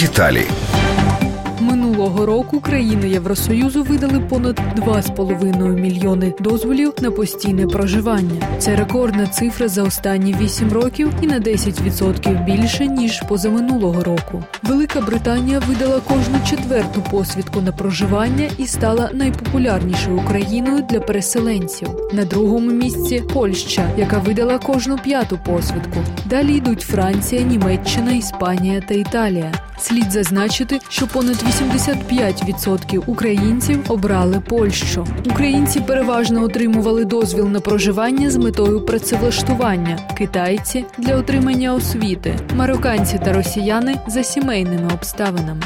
Детали. Минулого року країни Євросоюзу видали понад 2,5 мільйони дозволів на постійне проживання. Це рекордна цифра за останні 8 років і на 10% більше ніж позаминулого року. Велика Британія видала кожну четверту посвідку на проживання і стала найпопулярнішою країною для переселенців. На другому місці Польща, яка видала кожну п'яту посвідку. Далі йдуть Франція, Німеччина, Іспанія та Італія. Слід зазначити, що понад 85% українців обрали Польщу. Українці переважно отримували дозвіл на проживання з метою працевлаштування, китайці для отримання освіти, марокканці та росіяни за сімейними обставинами.